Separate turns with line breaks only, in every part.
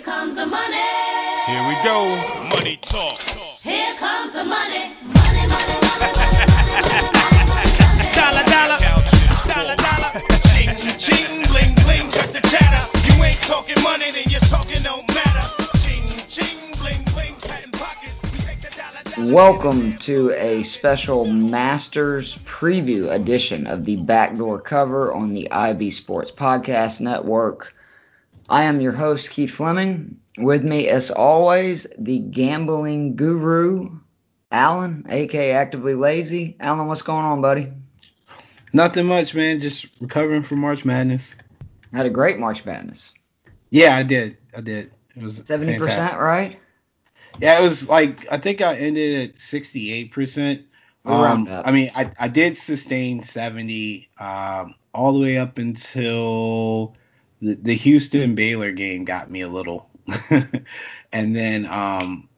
Here comes the money.
Here we go. Money talk.
Here comes the money. Money, money, money, money.
Dollar, dollar. Dollar, dollar. Ching, ching, bling, bling, cut the chatter. You ain't talking money, then your talking don't matter. Ching, ching, bling, bling, patent pockets. We take the dollar, dollar.
Welcome to a special Masters preview edition of the Backdoor Cover on the IB Sports Podcast Network. I am your host, Keith Fleming. With me, as always, the gambling guru, Alan, aka Actively Lazy. Alan, what's going on, buddy?
Nothing much, man. Just recovering from March Madness.
Had a great March Madness.
Yeah, I did. I did. It was
70%,
fantastic.
right?
Yeah, it was like I think I ended at 68 percent.
We'll
Um,
up.
I mean, I I did sustain 70 um, all the way up until the, the Houston Baylor game got me a little, and then um,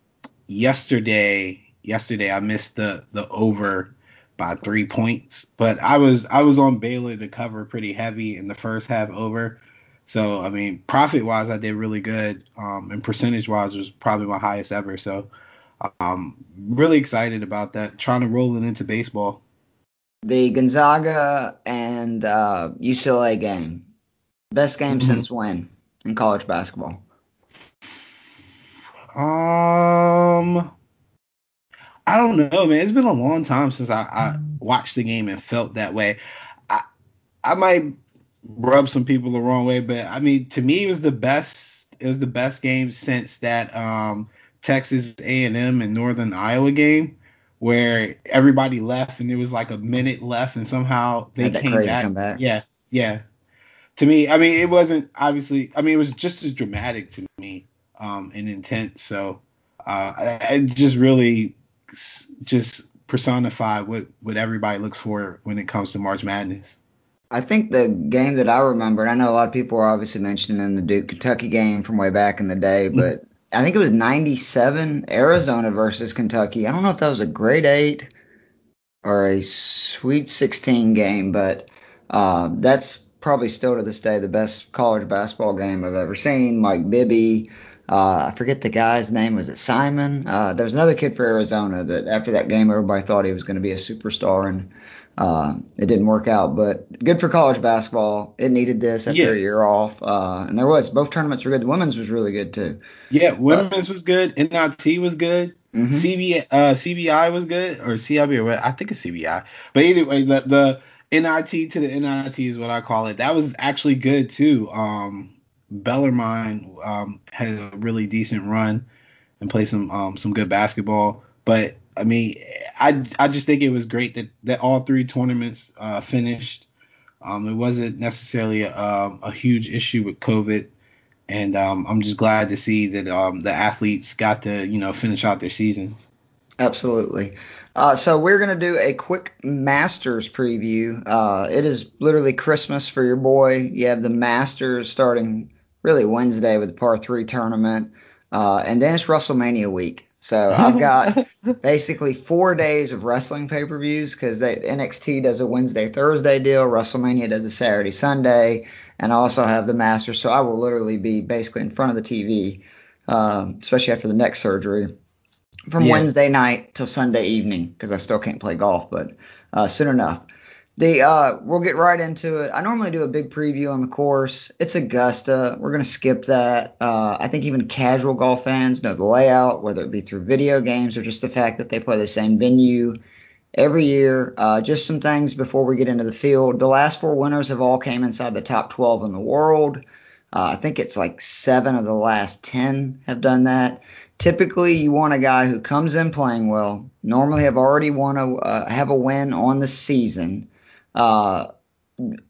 yesterday yesterday I missed the the over by three points, but I was I was on Baylor to cover pretty heavy in the first half over. So I mean, profit wise, I did really good, um, and percentage wise was probably my highest ever. So um, really excited about that. Trying to roll it into baseball.
The Gonzaga and uh, UCLA game. Best game
Mhm.
since when in college basketball?
Um, I don't know, man. It's been a long time since I, I watched the game and felt that way. I I might rub some people the wrong way, but I mean, to me, it was the best. It was the best game since that um, Texas A&M and Northern Iowa game where everybody left and there was like a minute left and somehow they came back.
comeback.
Yeah, yeah. To me, I mean, it wasn't obviously. I mean, it was just as dramatic to me um, and intense. So uh, I, I just really just personify what what everybody looks for when it comes to March Madness.
I think the game that I remember, and I know a lot of people are obviously mentioning the Duke Kentucky game from way back in the day,
Mm-hmm.
but I think it was 97 Arizona versus Kentucky. I don't know if that was a Elite Eight or a Sweet 16 game, but uh, that's probably still to this day the best college basketball game I've ever seen. Mike Bibby. Uh, I forget the guy's name. Was it Simon? Uh, there was another kid for Arizona that after that game everybody thought he was going to be a superstar, and uh, it didn't work out. But good for college basketball. It needed this after
Yeah.
a year off, uh, and there was both tournaments were good. The women's was really good too.
Yeah, women's was good. NIT was good.
Mhm.
CB, uh, CBI was good, or CIB, or what? I think it's CBI. But either way, the, the NIT to the NIT is what I call it. That was actually good too. Um, Bellarmine um, had a really decent run and played some um, some good basketball. But I mean, I I just think it was great that that all three tournaments uh, finished. Um, it wasn't necessarily a, um, a huge issue with COVID and um, I'm just glad to see that um, the athletes got to you know finish out their seasons.
Absolutely. Uh, so we're gonna do a quick Masters preview. Uh, it is literally Christmas for your boy. You have the Masters starting really Wednesday with the Par Three tournament, uh, and then it's WrestleMania week. So I've got basically four days of wrestling pay-per-views because NXT does a Wednesday Thursday deal, WrestleMania does a Saturday Sunday, and I also have the Masters. So I will literally be basically in front of the TV, um, especially after the neck surgery from
Yeah.
Wednesday night till Sunday evening because I still can't play golf, but uh, soon enough. The uh, we'll get right into it. I normally do a big preview on the course. It's Augusta. We're gonna skip that. Uh, I think even casual golf fans know the layout, whether it be through video games or just the fact that they play the same venue every year. Uh, just some things before we get into the field. The last four winners have all came inside the top 12 in the world. Uh, I think it's like seven of the last 10 have done that. Typically, you want a guy who comes in playing well. Normally, have already won a uh, have a win on the season, uh,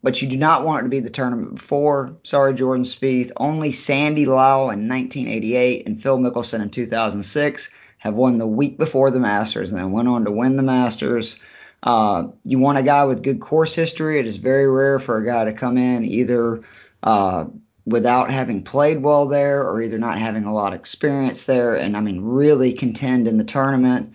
but you do not want it to be the tournament before. Sorry, Jordan Spieth. Only Sandy Lyle in 1988 and Phil Mickelson in 2006 have won the week before the Masters and then went on to win the Masters. Uh, you want a guy with good course history. It is very rare for a guy to come in either uh, without having played well there or either not having a lot of experience there and I mean really contend in the tournament.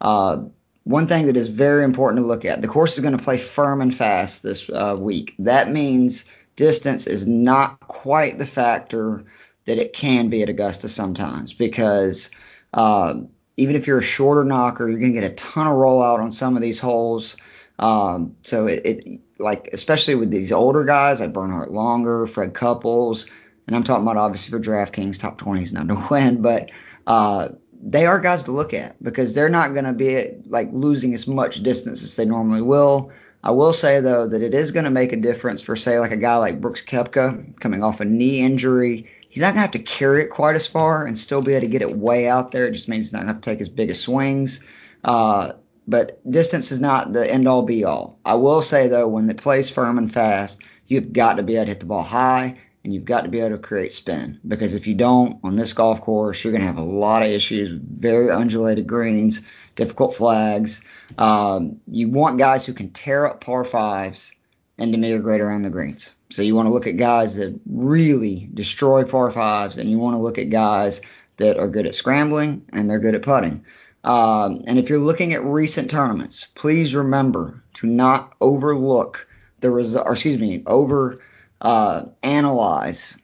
Uh, one thing that is very important to look at the course is going to play firm and fast this uh, week. That means distance is not quite the factor that it can be at Augusta sometimes because uh, even if you're a shorter knocker, you're going to get a ton of rollout on some of these holes. Um, so it, it, like especially with these older guys like Bernhard Langer, Fred Couples, and I'm talking about obviously for DraftKings top 20s not to win, but uh, they are guys to look at because they're not going to be like losing as much distance as they normally will. I will say though that it is going to make a difference for say like a guy like Brooks Koepka coming off a knee injury. He's not going to have to carry it quite as far and still be able to get it way out there. It just means he's not going to have to take as big as swings. Uh, but distance is not the end all be all. I will say though, when it plays firm and fast, you've got to be able to hit the ball high and you've got to be able to create spin because if you don't on this golf course, you're going to have a lot of issues, very undulated greens, difficult flags. Um, you want guys who can tear up par fives and great around the greens. So you want to look at guys that really destroy par fives, and you want to look at guys that are good at scrambling and they're good at putting. Um, and if you're looking at recent tournaments, please remember to not overlook the result, or excuse me, over uh, analyze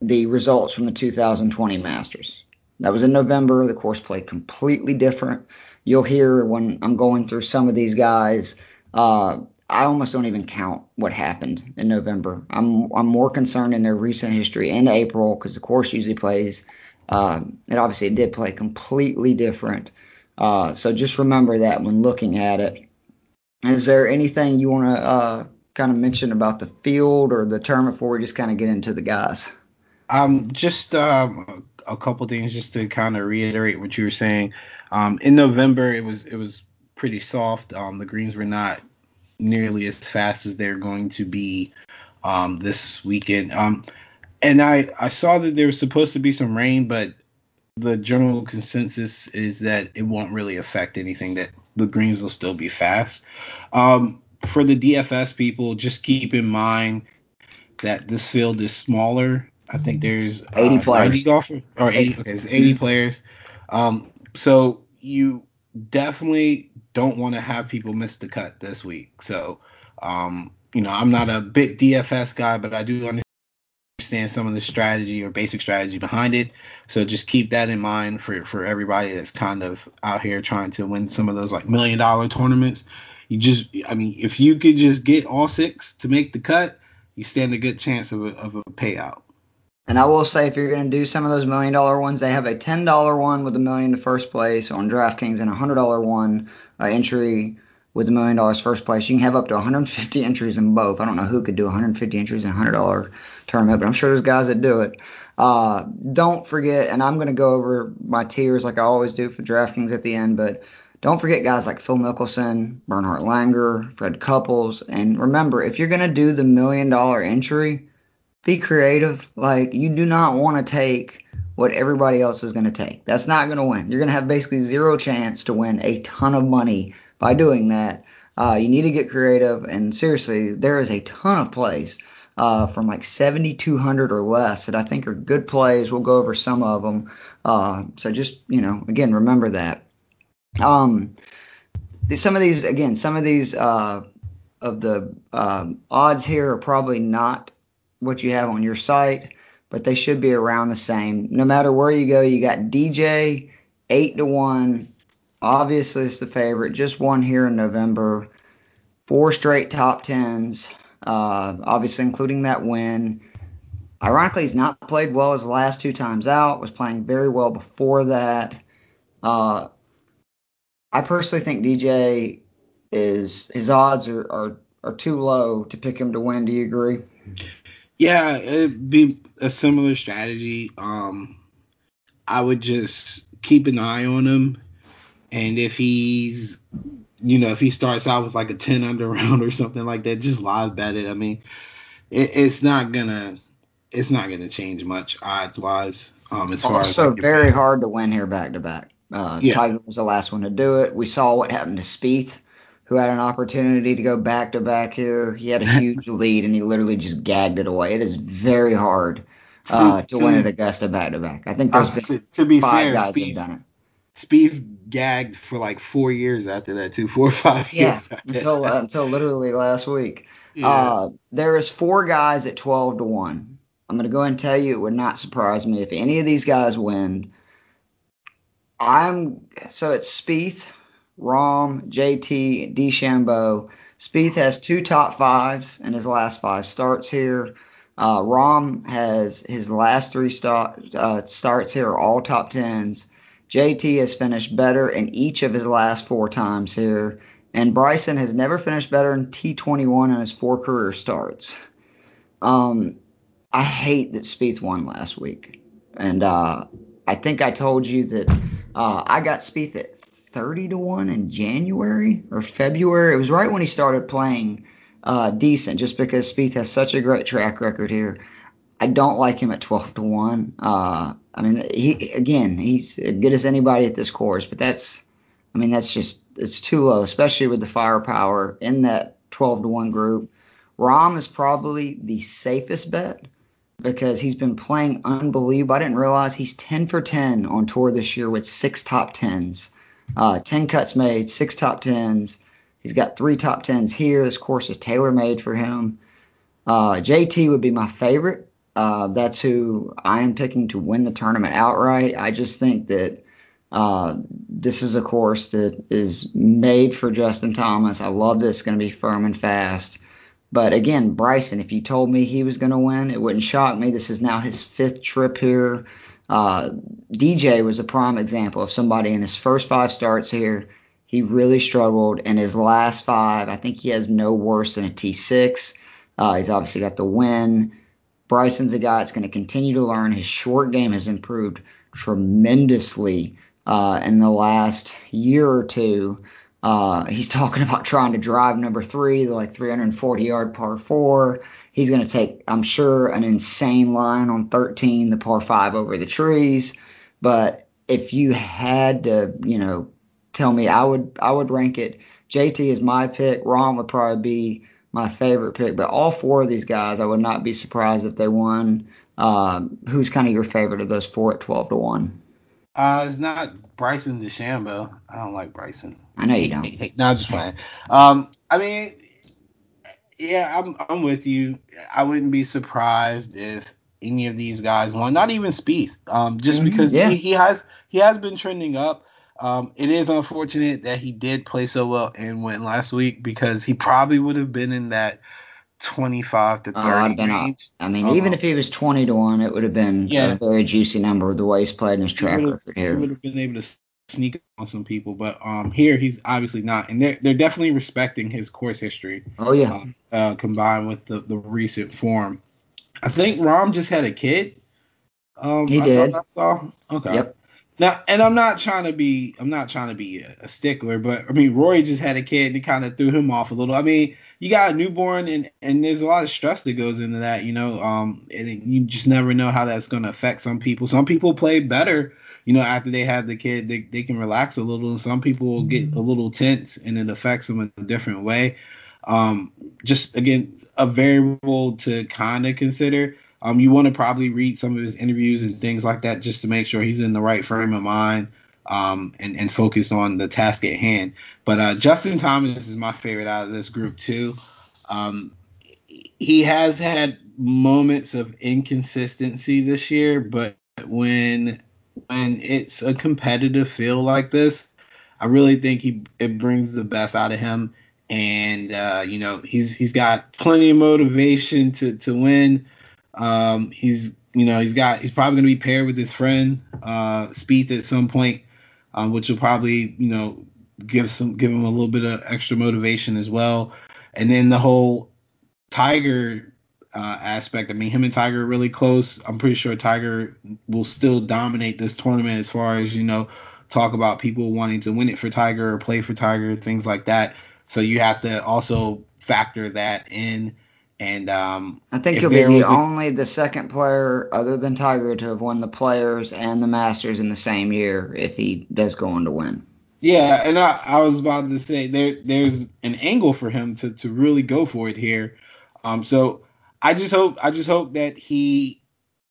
the results from the 2020 Masters. That was in November. The course played completely different. You'll hear when I'm going through some of these guys. Uh, I almost don't even count what happened in November. I'm I'm more concerned in their recent history in April because the course usually plays. Um, it obviously it did play completely different. Uh, so just remember that when looking at it. Is there anything you want to uh, kind of mention about the field or the tournament before we just kind of get into the guys?
Um, just um, a couple things just to kind of reiterate what you were saying. Um, in November, it was it was pretty soft. Um, the greens were not nearly as fast as they're going to be um, this weekend. Um, and I I saw that there was supposed to be some rain, but the general consensus is that it won't really affect anything. That the greens will still be fast. Um, for the DFS people, just keep in mind that this field is smaller. I think there's uh,
80 players.
golfers or 80. Okay, there's 80 players. Um, so you definitely don't want to have people miss the cut this week. So, um, you know, I'm not a big DFS guy, but I do understand some of the strategy or basic strategy behind it. So just keep that in mind for for everybody that's kind of out here trying to win some of those like million dollar tournaments you just, I mean, if you could just get all six to make the cut, you stand a good chance of a, of a payout.
And I will say, if you're going to do some of those million dollar ones, they have a ten dollar one with a million to first place on DraftKings and a hundred dollar one uh, entry with a million dollars first place. You can have up to 150 entries in both. I don't know who could do 150 entries in a hundred dollar tournament, but I'm sure there's guys that do it. Uh, don't forget, and I'm going to go over my tiers like I always do for DraftKings at the end, but don't forget guys like Phil Mickelson, Bernhard Langer, Fred Couples, and remember, if you're gonna do the million dollar entry, be creative. Like you do not want to take what everybody else is gonna take. That's not gonna win. You're gonna have basically zero chance to win a ton of money by doing that. Uh, you need to get creative, and seriously, there is a ton of plays uh, from like 7,200 or less that I think are good plays. We'll go over some of them. Uh, so just you know, again, remember that. Um, some of these, again, some of these uh, of the um, odds here are probably not what you have on your site, but they should be around the same. No matter where you go, you got DJ eight to one. Obviously, it's the favorite. Just one here in November. Four straight top tens. Uh, obviously, including that win. Ironically, he's not played well his last two times out. Was playing very well before that. Uh, I personally think DJ is his odds are, are are too low to pick him to win. Do you agree?
Yeah, it'd be a similar strategy. Um, I would just keep an eye on him, and if he's, you know, if he starts out with like a 10 under round or something like that, just live bet it. I mean, it, it's not gonna, it's not gonna change much odds wise. Um, as far
also, so very hard to win here back to back. Uh,
Yeah.
Tiger was the last one to do it. We saw what happened to Spieth, who had an opportunity to go back to back here. He had a huge lead and he literally just gagged it away. It is very hard uh, to win at Augusta back to back. I think there's
Uh, to, to be
five
fair,
guys that
Spieth,
have done it.
Spieth gagged for like four years after that, too, four or five
Yeah,
years.
until uh, until literally last week.
Yeah.
Uh, there is four guys at 12 to one. I'm going to go ahead and tell you it would not surprise me if any of these guys win. I'm so it's Spieth, Rahm, JT, DeChambeau. Spieth has two top fives in his last five starts here. Uh, Rahm has his last three start, uh, starts here all top tens. JT has finished better in each of his last four times here, and Bryson has never finished better in T21 in his four career starts. Um, I hate that Spieth won last week, and uh, I think I told you that uh, I got Spieth at 30 to one in January or February. It was right when he started playing uh, decent, just because Spieth has such a great track record here. I don't like him at 12 to one. Uh, I mean, he again, he's as good as anybody at this course, but that's, I mean, that's just it's too low, especially with the firepower in that 12 to one group. Rahm is probably the safest bet because he's been playing unbelievable. I didn't realize he's 10 for 10 on tour this year with six top tens, uh, 10 cuts made, six top tens. He's got three top tens here. This course is tailor made for him. Uh, JT would be my favorite. Uh, that's who I am picking to win the tournament outright. I just think that uh, this is a course that is made for Justin Thomas. I love this. It's going to be firm and fast. But again, Bryson, if you told me he was going to win, it wouldn't shock me. This is now his fifth trip here. Uh, DJ was a prime example of somebody in his first five starts here. He really struggled. In his last five, I think he has no worse than a T6. Uh, he's obviously got the win. Bryson's a guy that's going to continue to learn. His short game has improved tremendously uh, in the last year or two. Uh, he's talking about trying to drive number three, the like 340 yard par four. He's going to take, I'm sure, an insane line on 13, the par five over the trees. But if you had to, you know, tell me, I would, I would rank it. JT is my pick. Rahm would probably be my favorite pick. But all four of these guys, I would not be surprised if they won. Um, who's kind of your favorite of those four at 12 to one?
Uh, it's not Bryson DeChambeau. I don't like Bryson.
I know you don't.
No, I'm just playing. Um, I mean, yeah, I'm I'm with you. I wouldn't be surprised if any of these guys won. Not even Spieth. Um, just
Mhm,
because
yeah.
he, he has he has been trending up. Um, it is unfortunate that he did play so well and went last week because he probably would have been in that 25 to
Oh,
30
I'd been
range.
I mean, even if he was 20 to 1, it would have been
Yeah.
a very juicy number with the way he's played in his track
he
record
would have been able to sneak on some people, but um, here he's obviously not, and they're they're definitely respecting his course history.
Oh, yeah.
um, uh, combined with the, the recent form. I think Rahm just had a kid. Um,
He
I
did.
I saw. Okay.
Yep.
Now, and I'm not trying to be, I'm not trying to be a, a stickler, but I mean, Rory just had a kid and it kind of threw him off a little. I mean, you got a newborn and and there's a lot of stress that goes into that, you know. Um, and you just never know how that's going to affect some people. Some people play better, you know, after they have the kid, they they can relax a little. and Some people get a little tense and it affects them in a different way. Um, just again, a variable to kind of consider. Um, you want to probably read some of his interviews and things like that just to make sure he's in the right frame of mind um, and, and focused on the task at hand. But uh, Justin Thomas is my favorite out of this group too. Um, he has had moments of inconsistency this year, but when when it's a competitive feel like this, I really think he it brings the best out of him. And uh, you know he's he's got plenty of motivation to to win. Um, he's you know he's got he's probably going to be paired with his friend uh, Spieth at some point, um, which will probably you know give some give him a little bit of extra motivation as well. And then the whole Tiger uh, aspect. I mean, him and Tiger are really close. I'm pretty sure Tiger will still dominate this tournament as far as you know talk about people wanting to win it for Tiger or play for Tiger, things like that. So you have to also factor that in. And um,
I think he'll be the only the second player other than Tiger to have won the Players and the Masters in the same year if he does go on to win.
Yeah, and I, I was about to say there there's an angle for him to, to really go for it here. Um, so I just hope I just hope that he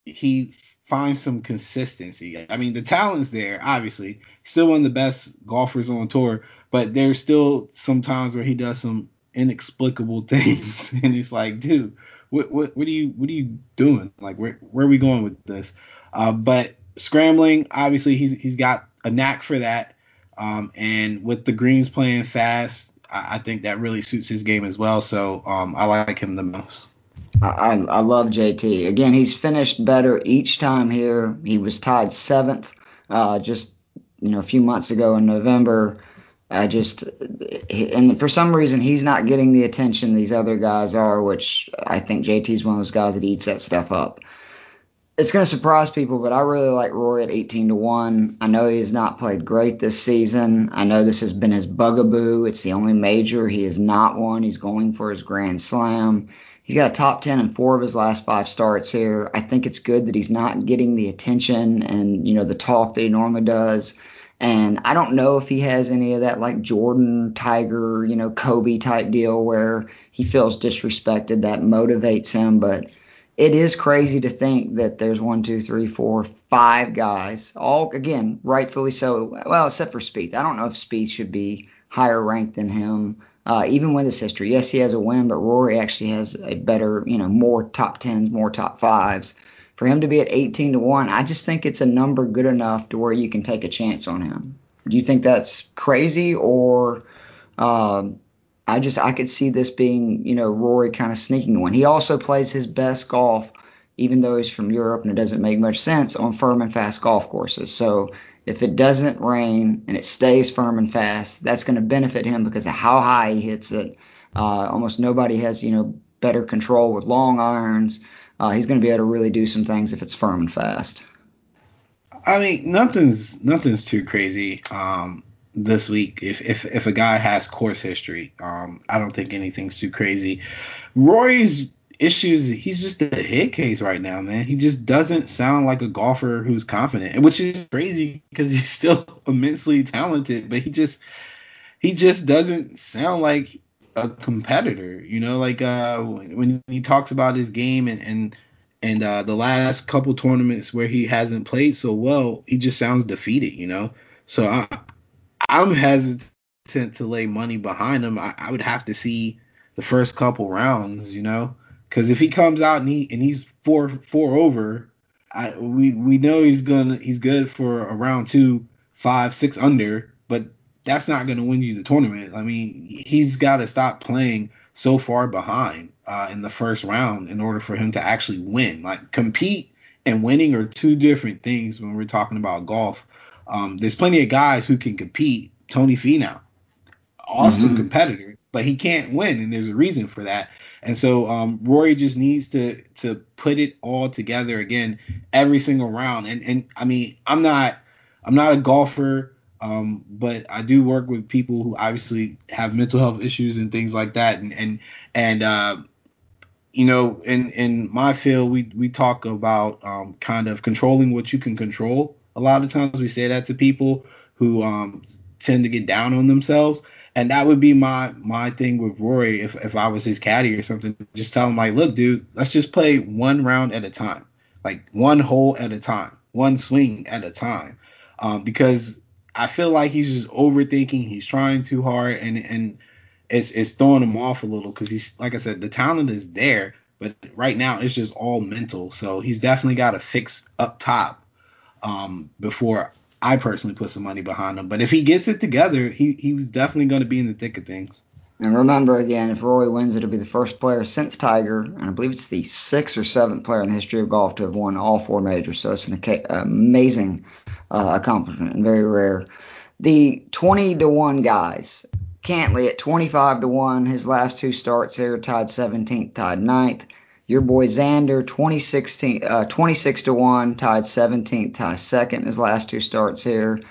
he finds some consistency. I mean, the talent's there, obviously. Still one of the best golfers on tour, but there's still some times where he does some inexplicable things, and it's like, dude, what what what are you what are you doing? Like where where are we going with this? Uh, but scrambling, obviously he's he's got a knack for that. Um, and with the greens playing fast, I, I think that really suits his game as well. So um, I like him the most.
I, I love JT. Again, he's finished better each time here. He was tied seventh uh, just you know a few months ago in November. I just and for some reason he's not getting the attention these other guys are, which I think JT's one of those guys that eats that stuff up. It's going to surprise people, but I really like Rory at 18 to one. I know he has not played great this season. I know this has been his bugaboo. It's the only major he has not won. He's going for his Grand Slam. He's got a top 10 in four of his last five starts here. I think it's good that he's not getting the attention and, you know, the talk that he normally does. And I don't know if he has any of that like Jordan, Tiger, you know, Kobe type deal where he feels disrespected that motivates him. But it is crazy to think that there's one, two, three, four, five guys, all again, rightfully so. Well, except for Spieth. I don't know if Spieth should be higher ranked than him uh, even with his history. Yes, he has a win, but Rory actually has a better, you know, more top tens, more top fives. For him to be at 18 to one, I just think it's a number good enough to where you can take a chance on him. Do you think that's crazy, or um, I just I could see this being, you know, Rory kind of sneaking one. He also plays his best golf, even though he's from Europe and it doesn't make much sense on firm and fast golf courses. So if it doesn't rain and it stays firm and fast, that's going to benefit him because of how high he hits it. Uh, almost nobody has, you know, better control with long irons. Uh, he's going to be able to really do some things if it's firm and fast.
I mean, nothing's nothing's too crazy um, this week. If if if a guy has course history, um, I don't think anything's too crazy. Rory's issues. He's just a hit case right now, man. He just doesn't sound like a golfer who's confident, which is crazy because he's still immensely talented, but he just he just doesn't sound like a competitor. You know, like uh, when he talks about his game and and and uh, the last couple tournaments where he hasn't played so well, he just sounds defeated. You know, so I I'm hesitant to lay money behind him. I, I would have to see the first couple rounds. You know. Because if he comes out and he and he's four four over, I, we we know he's gonna he's good for a round two, five, six under, that's not gonna win you the tournament. I mean, he's got to stop playing so far behind uh, in the first round in order for him to actually win. Like compete and winning are two different things when we're talking about golf. Um, there's plenty of guys who can compete. Tony Finau, awesome mm-hmm. competitor, but he can't win, and there's a reason for that. And so um, Rory just needs to to put it all together again every single round. And and I mean I'm not I'm not a golfer, um, but I do work with people who obviously have mental health issues and things like that. And and and uh, you know in in my field we we talk about um, kind of controlling what you can control. A lot of times we say that to people who um, tend to get down on themselves and that would be my my thing with Rory if if I was his caddy or something. Just tell him like, look, dude, let's just play one round at a time, like one hole at a time, one swing at a time, um, because I feel like he's just overthinking. He's trying too hard, and and it's it's throwing him off a little because he's like I said, the talent is there, but right now it's just all mental. So he's definitely got to fix up top um, before I personally put some money behind him. But if he gets it together, he he was definitely going to be in the thick of things.
And remember again, if Rory wins, it'll be the first player since Tiger, and I believe it's the sixth or seventh player in the history of golf to have won all four majors. So it's an amazing uh, accomplishment and very rare. The 20 to one guys, Cantlay at 25 to one, his last two starts here tied 17th, tied 9th. Your boy Xander, 2016, uh, 26 to 1, tied 17th, tied second his last two starts here.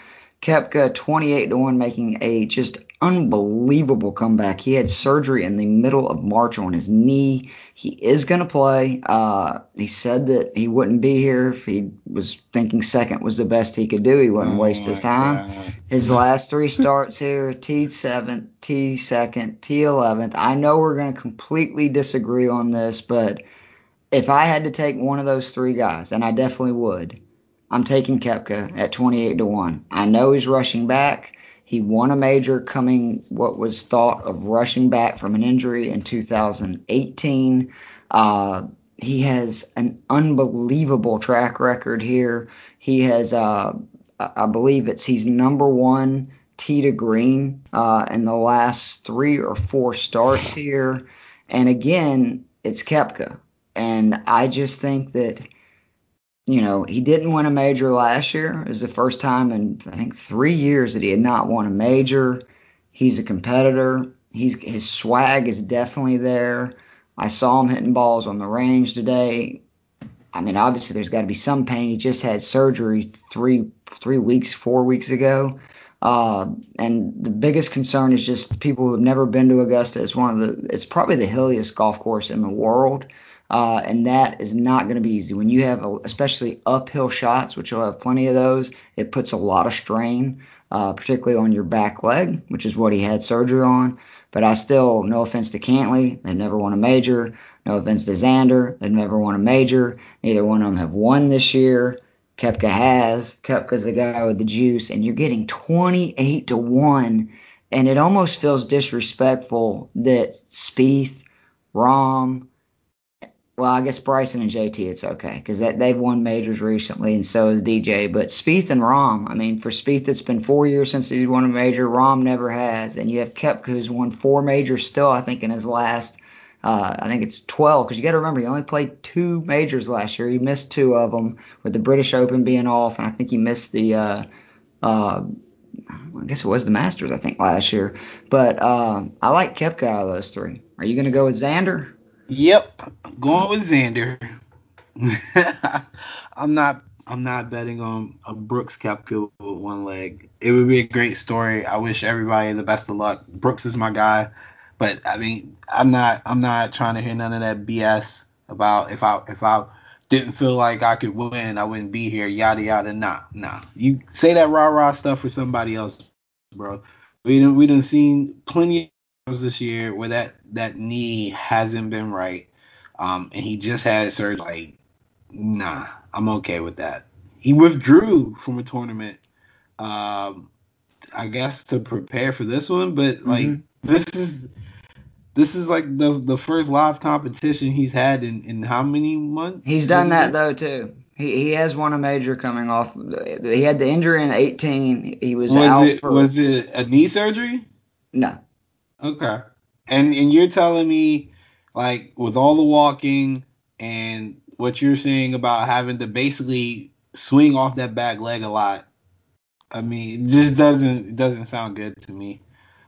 Koepka, 28 to 1, making a just unbelievable comeback. He had surgery in the middle of March on his knee. He is going to play. Uh, he said that he wouldn't be here if he was thinking second was the best he could do. He wouldn't oh waste his time. God. His last three starts here, T seventh, T second, T eleventh. I know we're going to completely disagree on this, but if I had to take one of those three guys, and I definitely would, I'm taking Koepka at 28 to 1. I know he's rushing back. He won a major coming what was thought of rushing back from an injury in 2018. Uh, he has an unbelievable track record here. He has, uh, I believe it's he's number one tee to green uh, in the last three or four starts here. And again, it's Koepka. And I just think that, you know, he didn't win a major last year. It was the first time in, I think, three years that he had not won a major. He's a competitor. He's his swag is definitely there. I saw him hitting balls on the range today. I mean, obviously there's got to be some pain. He just had surgery three three weeks, four weeks ago. Uh, and the biggest concern is just people who have never been to Augusta. It's one of the, it's probably the hilliest golf course in the world. Uh, and that is not going to be easy. When you have, a, especially uphill shots, which you'll have plenty of those, it puts a lot of strain, uh, particularly on your back leg, which is what he had surgery on. But I still, no offense to Cantlay, they've never won a major. No offense to Xander, they've never won a major. Neither one of them have won this year. Koepka has. Koepka's the guy with the juice, and you're getting 28 to one, and it almost feels disrespectful that Spieth, Rahm, well, I guess Bryson and JT, it's okay because they've won majors recently, and so has DJ. But Spieth and Rahm, I mean, for Spieth, it's been four years since he's won a major. Rahm never has, and you have Koepka who's won four majors still, I think, in his last. Uh, I think it's 12 because you got to remember he only played two majors last year. He missed two of them with the British Open being off, and I think he missed the. Uh, uh, I guess it was the Masters, I think, last year. But uh, I like Koepka out of those three. Are you going to go with Xander?
Yep, going with Xander. I'm not. I'm not betting on a Brooks Koepka with one leg. It would be a great story. I wish everybody the best of luck. Brooks is my guy, but I mean, I'm not. I'm not trying to hear none of that BS about if I if I didn't feel like I could win, I wouldn't be here. Yada yada. Nah, nah. You say that rah rah stuff for somebody else, bro. We didn't we didn't seen plenty this year where that that knee hasn't been right, um, and he just had surgery. Like, nah, I'm okay with that. He withdrew from a tournament, um, I guess to prepare for this one, but like mm-hmm. this is this is like the the first live competition he's had in in how many months?
He's done that though too. He, he has won a major coming off. He had the injury in 18. He was,
was
out
it,
for.
Was it a knee surgery?
No.
Okay. And and you're telling me like with all the walking and what you're saying about having to basically swing off that back leg a lot. I mean, it just doesn't it doesn't sound good to me.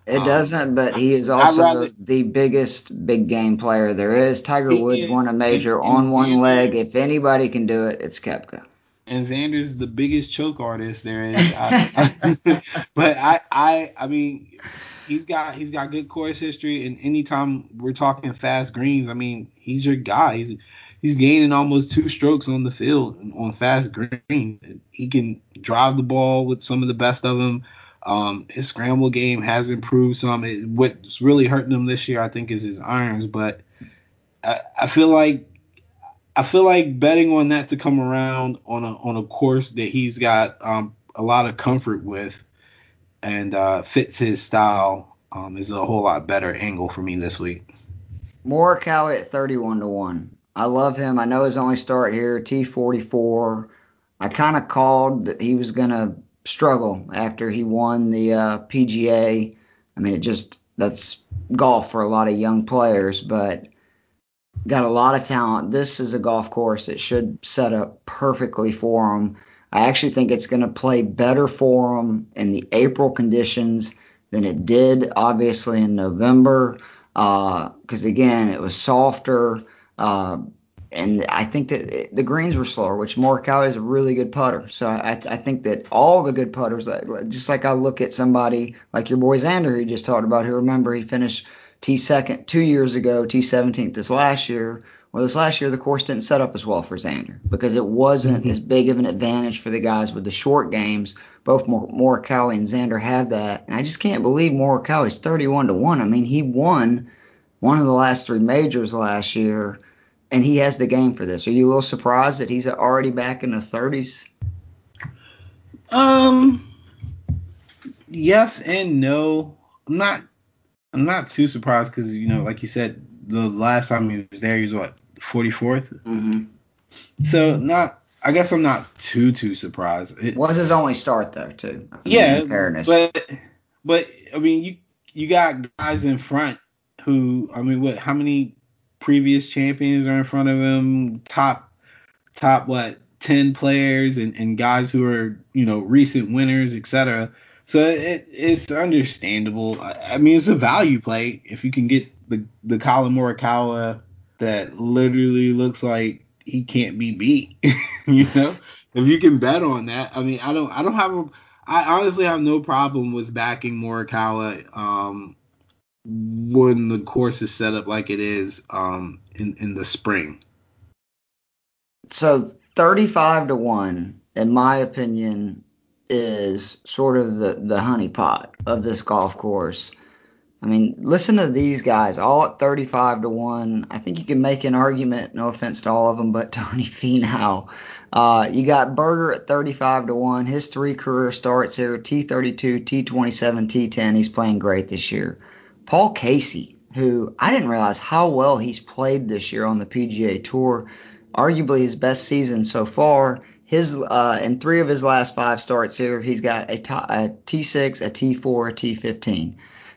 It um, doesn't, but he is also rather, the biggest big game player there is. Tiger Woods won a major and, on one leg. If anybody can do it, it's Koepka.
And Xander's the biggest choke artist there is. I, I, but I, I, I mean, he's got he's got good course history, and anytime we're talking fast greens, I mean he's your guy. He's he's gaining almost two strokes on the field on fast green. He can drive the ball with some of the best of them. Um, his scramble game has improved some. It, what's really hurting him this year, I think, is his irons. But I, I feel like I feel like betting on that to come around on a on a course that he's got um, a lot of comfort with and uh, fits his style um, is a whole lot better angle for me this week.
Morikawa at 31 to 1. I love him. I know his only start here, T44. I kind of called that he was going to struggle after he won the uh, PGA. I mean, it just, that's golf for a lot of young players, but got a lot of talent. This is a golf course that should set up perfectly for him. I actually think it's going to play better for them in the April conditions than it did, obviously, in November. Because, uh, again, it was softer. Uh, and I think that it, the greens were slower, which Morikawa is a really good putter. So I, I think that all the good putters, just like I look at somebody like your boy Xander, who just talked about, who remember he finished T second two years ago, T 17th this last year. Well, this last year the course didn't set up as well for Xander because it wasn't mm-hmm. as big of an advantage for the guys with the short games. Both Morikawa and Xander have that, and I just can't believe Morikawa is 31 to one. I mean, he won one of the last three majors last year, and he has the game for this. Are you a little surprised that he's already back in the 30s?
Um, yes and no. I'm not. I'm not too surprised because you know, like you said, the last time he was there, he was what 44th.
Mm-hmm.
So not. I guess I'm not too too surprised. It,
Was his only start though, too.
Yeah,
in fairness.
but but I mean you you got guys in front who I mean what how many previous champions are in front of him? Top top what ten players and, and guys who are you know recent winners, etc. So it, it's understandable. I, I mean it's a value play if you can get the the Collin Morikawa that literally looks like he can't be beat. you know, if you can bet on that, I mean, I don't, I don't have a, I honestly have no problem with backing Morikawa um, when the course is set up like it is um, in in the spring.
so 35 to 1 in my opinion is sort of the the honeypot of this golf course i mean listen to these guys all at 35 to 1 i think you can make an argument no offense to all of them but tony Finau. Uh, you got Berger at 35 to 1. His three career starts here T32, T27, T10. He's playing great this year. Paul Casey, who I didn't realize how well he's played this year on the PGA Tour, arguably his best season so far. His uh, in three of his last five starts here, he's got a, t- a T6, a T4, a T15.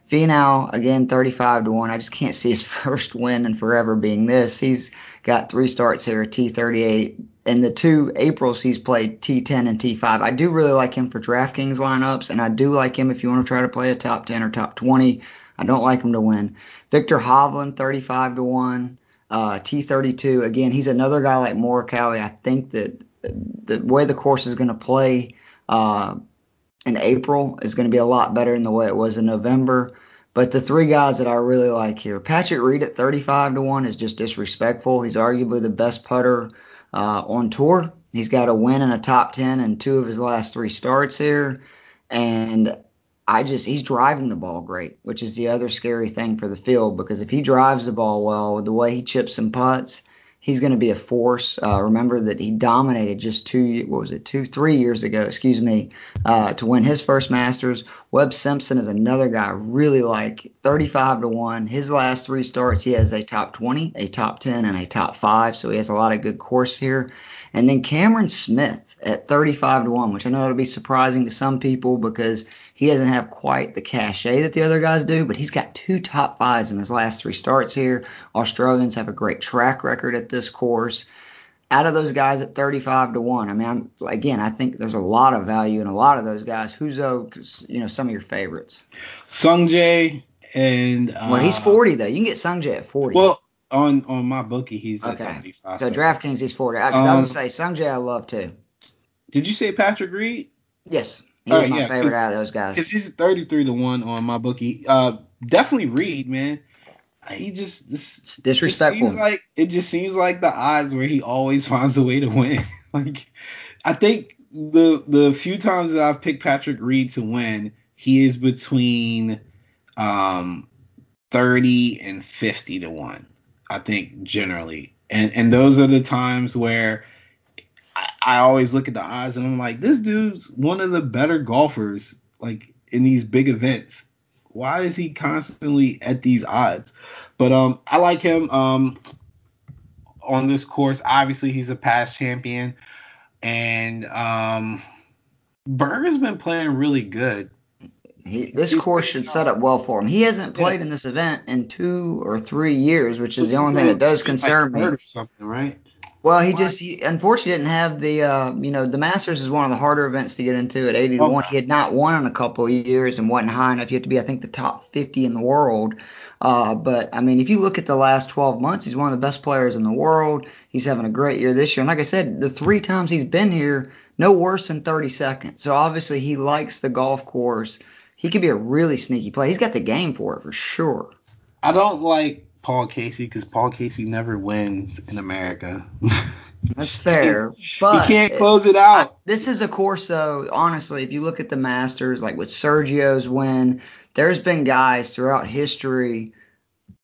Finau again 35 to one. I just can't see his first win in forever being this. He's got three starts here, a T38. and the two Aprils, he's played T10 and T5. I do really like him for DraftKings lineups, and I do like him if you want to try to play a top 10 or top 20. I don't like him to win. Viktor Hovland 35 to one. Uh, T32 again. He's another guy like Morikawa. I think that the way the course is going to play uh, in April is going to be a lot better than the way it was in November. But the three guys that I really like here, Patrick Reed at 35 to one is just disrespectful. He's arguably the best putter uh, on tour. He's got a win in a top 10 in two of his last three starts here. And I just, he's driving the ball great, which is the other scary thing for the field because if he drives the ball well, the way he chips and putts, he's going to be a force. Uh, remember that he dominated just two, what was it, two, three years ago, excuse me, uh, to win his first Masters. Webb Simpson is another guy I really like, 35 to 1. His last three starts, he has a top 20, a top 10, and a top 5, so he has a lot of good course here. And then Cameron Smith at 35 to 1, which I know that'll be surprising to some people because he doesn't have quite the cachet that the other guys do, but he's got two top fives in his last three starts here. Australians have a great track record at this course. Out of those guys at 35 to 1, I mean, I'm, again, I think there's a lot of value in a lot of those guys. Who's, though, you know, some of your favorites?
Sung Jae and. Uh,
Well, he's 40, though. You can get Sungjae at 40.
Well, on on my bookie, he's at
okay.
35.
So DraftKings, he's 40. Because I was
Um,
going to say, Sungjae I love, too.
Did you say Patrick Reed?
Yes. He
All right,
my
yeah,
favorite out of those guys.
Because he's 33 to 1 on my bookie. Uh, definitely Reed, man. He just. This,
It's disrespectful.
It seems like it just seems like the odds where he always finds a way to win. like I think the the few times that I've picked Patrick Reed to win, he is between um 30 and 50 to 1. I think generally. And and those are the times where I, always look at the odds and I'm like, this dude's one of the better golfers like in these big events. Why is he constantly at these odds? But um, I like him um on this course. Obviously, he's a past champion, and um, Berger's been playing really good.
He, this
He's
course should set up well for him. He hasn't played in this event in two or three years, which is the only thing that does concern
like
me.
Or something, right?
Well, he just he unfortunately didn't have the uh, you know the Masters is one of the harder events to get into at 80 to
Oh.
one. He had not won in a couple of years and wasn't high enough. You have to be I think the top 50 in the world. Uh, but I mean, if you look at the last 12 months, he's one of the best players in the world. He's having a great year this year, and like I said, the three times he's been here, no worse than 30 seconds. So obviously he likes the golf course. He could be a really sneaky play. He's got the game for it for sure.
I don't like Paul Casey because Paul Casey never wins in America.
That's fair, but
he can't close it out.
This is a course, though. Honestly, if you look at the Masters, like with Sergio's win, there's been guys throughout history,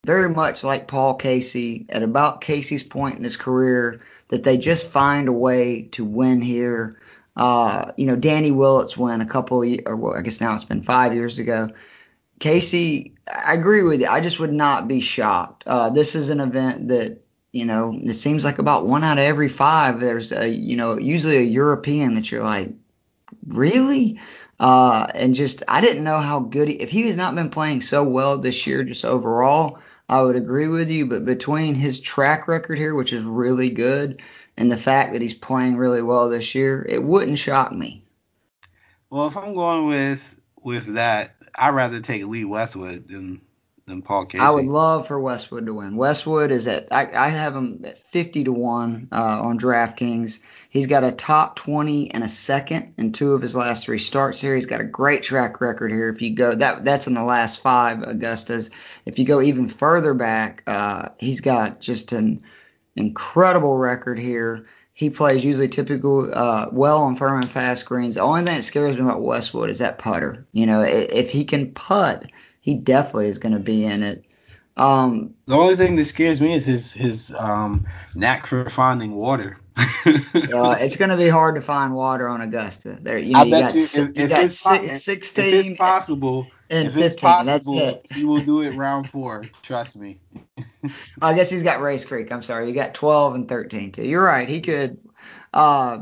very much like Paul Casey, at about Casey's point in his career, that they just find a way to win here. Uh, you know, Danny Willett's win a couple, of, or well, I guess now it's been five years ago. Casey, I agree with you. I just would not be shocked. Uh, this is an event that you know, it seems like about one out of every five there's a you know usually a European that you're like, really? Uh, and just I didn't know how good he, if he has not been playing so well this year just overall. I would agree with you, but between his track record here, which is really good, and the fact that he's playing really well this year, it wouldn't shock me.
Well, if I'm going with with that, I'd rather take Lee Westwood than than Paul Casey.
I would love for Westwood to win. Westwood is at I, I have him at 50 to one uh, on DraftKings. He's got a top 20 and a second in two of his last three starts here. He's got a great track record here. If you go that that's in the last five Augustas. If you go even further back, uh, he's got just an incredible record here. He plays usually typical uh, well on firm and fast greens. The only thing that scares me about Westwood is that putter. You know, if, he can putt, he definitely is going to be in it. Um,
the only thing that scares me is his his um, knack for finding water.
uh, it's going to be hard to find water on Augusta. There, you, know,
I
you
bet
got,
you, if,
you
if
got
it's
si-
po-
16
if it's possible,
and
if
15.
it's possible,
That's it.
he will do it round four. Trust me.
I guess he's got Rae's Creek. I'm sorry. You got 12 and 13 too. You're right. He could. Uh,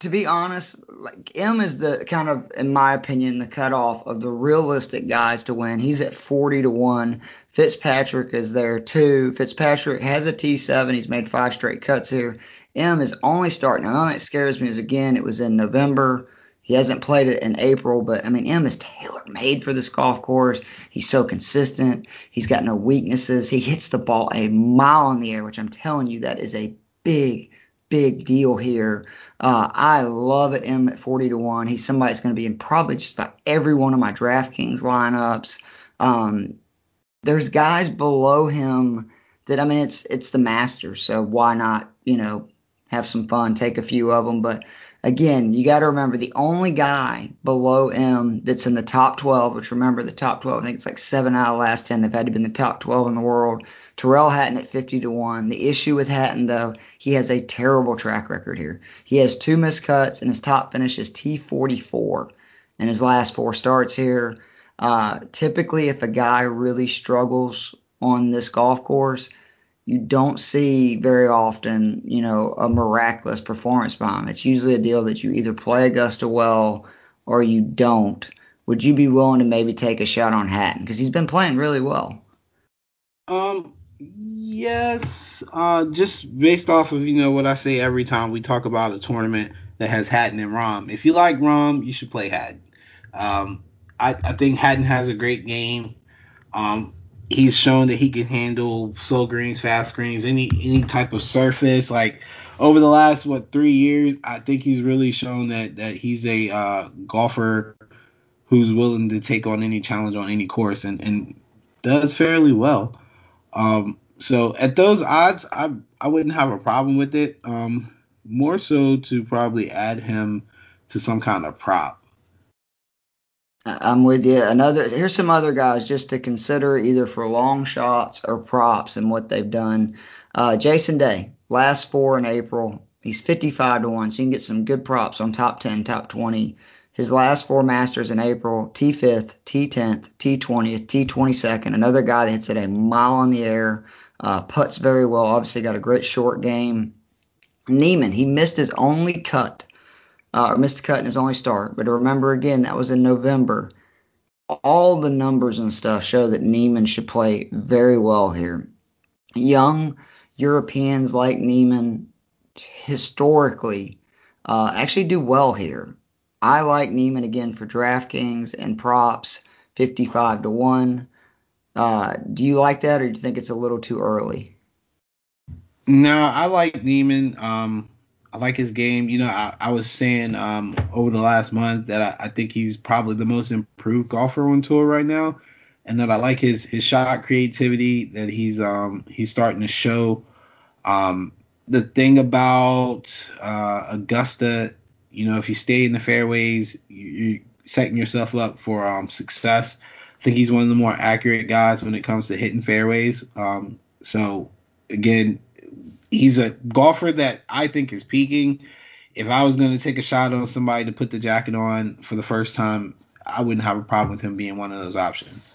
to be honest, like Im is the kind of, in my opinion, the cutoff of the realistic guys to win. He's at 40 to one. Fitzpatrick is there too. Fitzpatrick has a T7. He's made five straight cuts here. Im is only starting. The only thing that scares me is again, it was in November. He hasn't played it in April, but I mean, Im is tailor made for this golf course. He's so consistent. He's got no weaknesses. He hits the ball a mile in the air, which I'm telling you, that is a big, big deal here. Uh, I love it. Im at 40 to 1. He's somebody that's going to be in probably just about every one of my DraftKings lineups. Um, there's guys below him that, I mean, it's, it's the Masters, so why not, you know, have some fun, take a few of them. But again, you got to remember the only guy below Im that's in the top 12, which remember the top 12, I think it's like seven out of the last 10. They've had to be in the top 12 in the world. Tyrrell Hatton at 50 to 1. The issue with Hatton, though, he has a terrible track record here. He has two missed cuts, and his top finish is T44 in his last four starts here. Uh, typically, if a guy really struggles on this golf course, you don't see very often, you know, a miraculous performance by him. It's usually a deal that you either play Augusta well or you don't. Would you be willing to maybe take a shot on Hatton because he's been playing really well?
Um, yes. Uh, just based off of you know what I say every time we talk about a tournament that has Hatton and Rahm. If you like Rahm, you should play Hatton. Um, I, I think Hatton has a great game. Um, he's shown that he can handle slow greens, fast greens, any any type of surface. Like over the last what three years, I think he's really shown that that he's a uh, golfer who's willing to take on any challenge on any course and and does fairly well. Um, so at those odds, I I wouldn't have a problem with it. Um, more so to probably add him to some kind of prop.
I'm with you. Another here's some other guys just to consider either for long shots or props and what they've done. Uh, Jason Day, last four in April, he's 55 to one, so you can get some good props on top 10, top 20. His last four Masters in April, T5th, T10th, T20th, T22nd. Another guy that hits it a mile in the air, uh, puts very well. Obviously got a great short game. Niemann, he missed his only cut uh, or missed a cut in his only start. But remember again, that was in November. All the numbers and stuff show that Niemann should play very well here. Young Europeans like Niemann historically uh, actually do well here. I like Niemann again for DraftKings and props, 55 to 1. Uh, do you like that or do you think it's a little too early?
No, I like Neiman. Um, I like his game. You know, I, I was saying um, over the last month that I, I, think he's probably the most improved golfer on tour right now, and that I like his his shot creativity that he's um he's starting to show. Um, the thing about uh, Augusta, you know, if you stay in the fairways, you, are setting yourself up for um, success. I think he's one of the more accurate guys when it comes to hitting fairways. Um, so again, he's a golfer that I think is peaking. If I was going to take a shot on somebody to put the jacket on for the first time, I wouldn't have a problem with him being one of those options.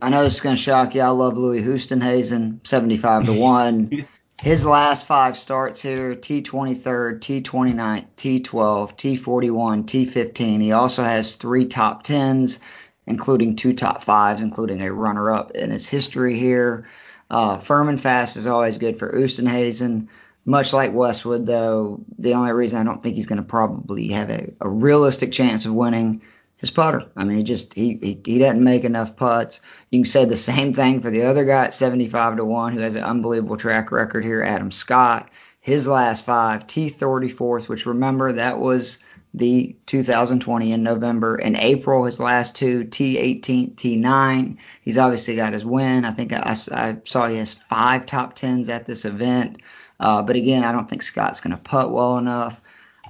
I know this is going to shock you. I love Louis Oosthuizen, 75 to 1. His last five starts here T23rd, T29th, T12, T41, T15. He also has three top 10s, including two top fives, including a runner up in his history here. Uh, firm and fast is always good for Oosthuizen. Much like Westwood, though, the only reason I don't think he's going to probably have a, a realistic chance of winning his putter. I mean, he just he, he he doesn't make enough putts. You can say the same thing for the other guy at 75 to one, who has an unbelievable track record here, Adam Scott. His last five, T34th, which remember that was the 2020 in November. In April, his last two, T18, T9. He's obviously got his win. I think I, I saw he has five top tens at this event. Uh, but again, I don't think Scott's going to putt well enough.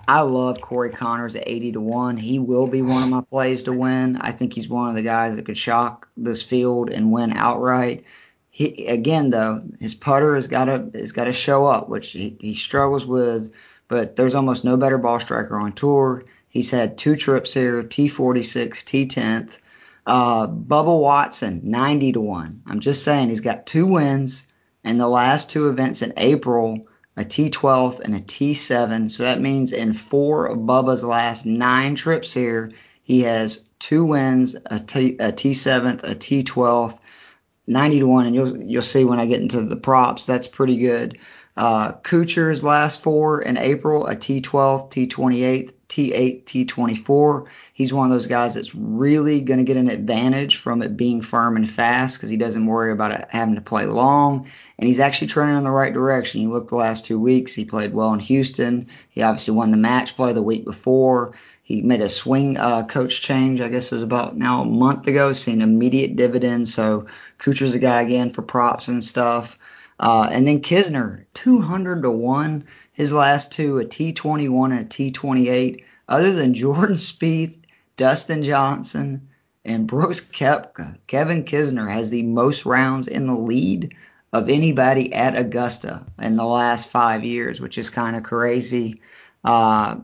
I love Corey Conners at 80 to 1. He will be one of my plays to win. I think he's one of the guys that could shock this field and win outright. He, again though, his putter has got to has got to show up, which he, he struggles with. But there's almost no better ball striker on tour. He's had two trips here, T46, T10th. Uh, Bubba Watson, 90 to 1. I'm just saying he's got two wins and the last two events in April a T12 and a T7. So that means in four of Bubba's last nine trips here, he has two wins, a, T, a T7th, a T12th, 90 to 1. And you'll, you'll see when I get into the props, that's pretty good. Uh, Kuchar's last four in April, a T12, T28, T8, T24. He's one of those guys that's really going to get an advantage from it being firm and fast because he doesn't worry about it having to play long. And he's actually trending in the right direction. You look the last two weeks, he played well in Houston. He obviously won the match play the week before. He made a swing uh, coach change, I guess it was about now a month ago, seeing immediate dividends. So Kuchar's a guy again for props and stuff. Uh, and then Kisner, 200 to 1. His last two, a T21 and a T28. Other than Jordan Spieth, Dustin Johnson, and Brooks Koepka, Kevin Kisner has the most rounds in the lead of anybody at Augusta in the last five years, which is kind of crazy. Uh,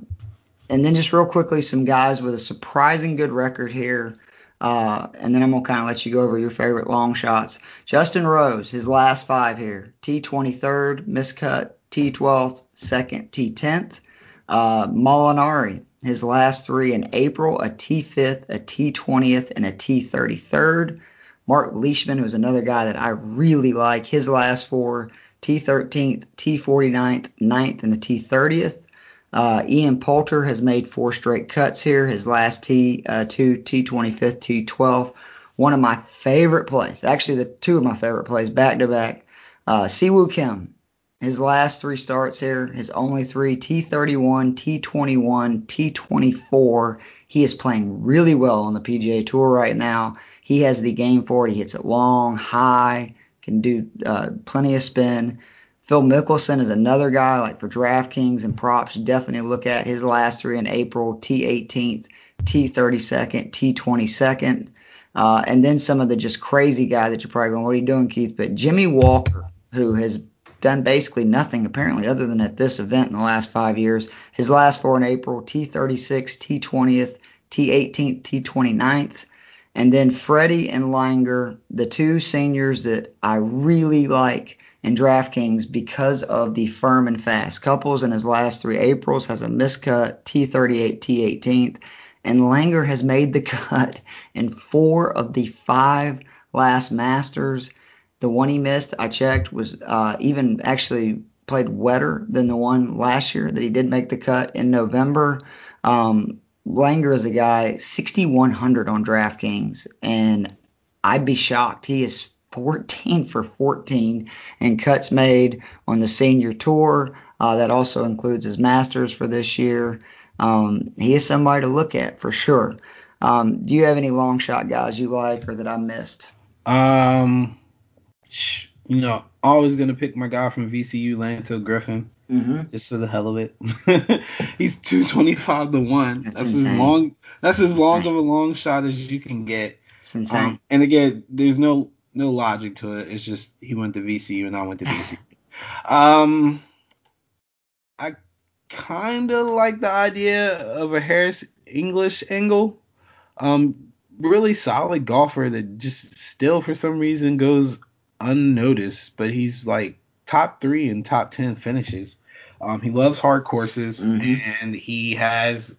and then just real quickly, some guys with a surprising good record here. Uh, and then I'm gonna kind of let you go over your favorite long shots. Justin Rose, his last five here: T23rd, miscut, T12th, second, T10th. Uh, Molinari, his last three in April: a T5th, a T20th, and a T33rd. Mark Leishman, who's another guy that I really like, his last four: T13th, T49th, 9th, and the T30th. Uh, Ian Poulter has made four straight cuts here. His last T uh, two T25, T12. One of my favorite plays, actually the two of my favorite plays back to back. Uh, Siwoo Kim, his last three starts here, his only three T31, T21, T24. He is playing really well on the PGA Tour right now. He has the game for it. He hits it long, high, can do uh, plenty of spin. Phil Mickelson is another guy, like for DraftKings and props, you definitely look at his last three in April, T18th, T32nd, T22nd. Uh, and then some of the just crazy guys that you're probably going, what are you doing, Keith? But Jimmy Walker, who has done basically nothing apparently other than at this event in the last five years. His last four in April, T36, T20th, T18th, T29th. And then Freddie and Langer, the two seniors that I really like in DraftKings because of the firm and fast. Couples in his last three Aprils has a miscut, T38, T18th, and Langer has made the cut in four of the five last Masters. The one he missed, I checked, was uh, even actually played wetter than the one last year that he did make the cut in November. Um, Langer is a guy 6100 on DraftKings, and I'd be shocked. He is 14 for 14 and cuts made on the senior tour. Uh, that also includes his Masters for this year. Um, he is somebody to look at for sure. Um, do you have any long shot guys you like or that I missed?
Um, you know, always gonna pick my guy from VCU, Lanto Griffin,
mm-hmm.
just for the hell of it. He's 225 to one.
That's,
that's as long. That's as long
Insane.
of a long shot as you can get.
It's insane.
Um, and again, there's no no logic to it. It's just he went to VCU and I went to VCU. um, I kind of like the idea of a Harris English angle. Um, really solid golfer that just still for some reason goes unnoticed, but he's like top three and top ten finishes. Um, he loves hard courses
Mhm.
and he has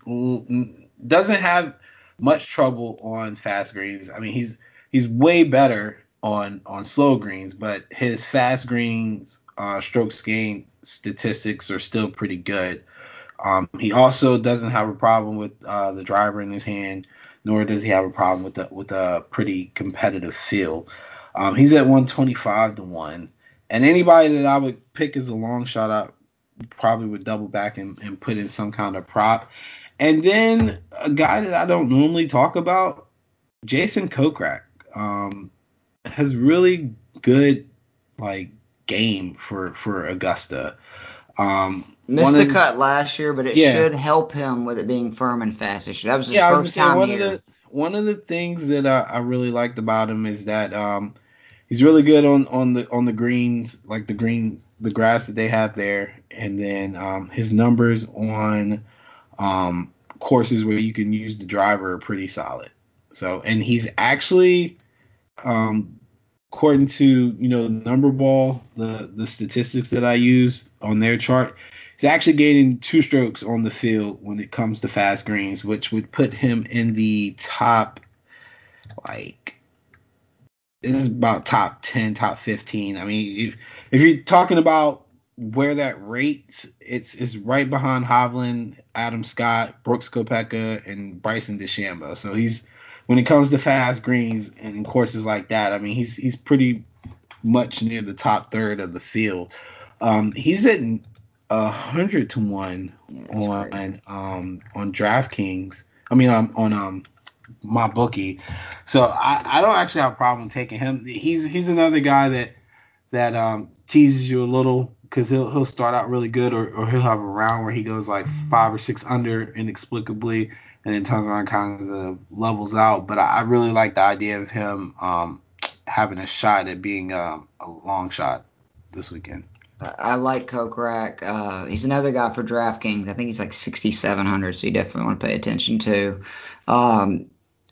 doesn't have much trouble on fast greens. I mean, he's he's way better on on slow greens, but his fast greens uh, strokes gain statistics are still pretty good. Um, he also doesn't have a problem with uh, the driver in his hand, nor does he have a problem with the, with a pretty competitive field. Um, he's at 125 to one, and anybody that I would pick as a long shot, I probably would double back and, and put in some kind of prop. And then a guy that I don't normally talk about, Jason Kokrak, um, has really good like game for for Augusta. Um,
Missed the
of-
cut last year, but it
Yeah.
should help him with it being firm and fast this year. That was his
yeah, I was
first
say
time
one
here.
of the one of the things that I, I really liked about him is that um he's really good on on the on the greens like the greens the grass that they have there and then um his numbers on um courses where you can use the driver are pretty solid. So and he's actually um according to you know number ball the the statistics that I use on their chart he's actually gaining two strokes on the field when it comes to fast greens, which would put him in the top, like, this is about top 10, top 15. I mean, if, if you're talking about where that rates, it's it's right behind Hovland, Adam Scott, Brooks Koepka, and Bryson DeChambeau. So he's when it comes to fast greens and courses like that, I mean, he's he's pretty much near the top third of the field. Um, he's at a hundred to one
Yeah,
on um on DraftKings. I mean on on um my bookie. So I, I don't actually have a problem taking him. He's he's another guy that that um teases you a little because he'll he'll start out really good or, or he'll have a round where he goes like five or six under inexplicably and then around kind of levels out. But I, I really like the idea of him um having a shot at being um, a long shot this weekend.
I I like Kokrak. Uh, he's another guy for DraftKings. I think he's like 6,700, so you definitely want to pay attention to. Um,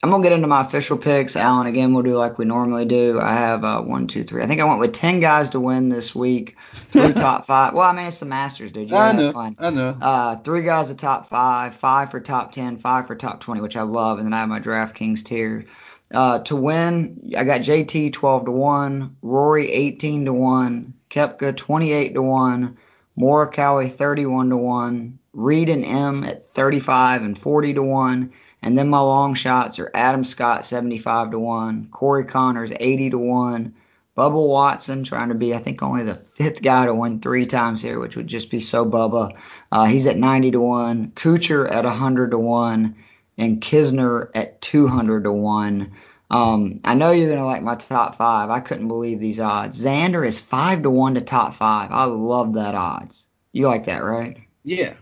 I'm gonna get into my official picks. Alan, again, we'll do like we normally do. I have uh, one, two, three. I think I went with 10 guys to win this week. Three top five. Well, I mean, it's the Masters, dude. You
I know,
fun.
I know.
Uh, three guys at top five, five for top 10, five for top 20, which I love. And then I have my DraftKings tier. Uh, to win, I got JT 12 to 1, Rory 18 to 1, Koepka 28 to 1, Morikawa 31 to 1, Reed and Im at 35 and 40 to 1. And then my long shots are Adam Scott 75 to 1, Corey Conners 80 to 1, Bubba Watson trying to be, I think, only the fifth guy to win three times here, which would just be so Bubba. Uh, he's at 90 to 1, Kuchar at 100 to 1, and Kisner at 200 to 1. Um, I know you're going to like my top five. I couldn't believe these odds. Xander is 5 to 1 to top five. I love that odds. You like that, right?
Yeah.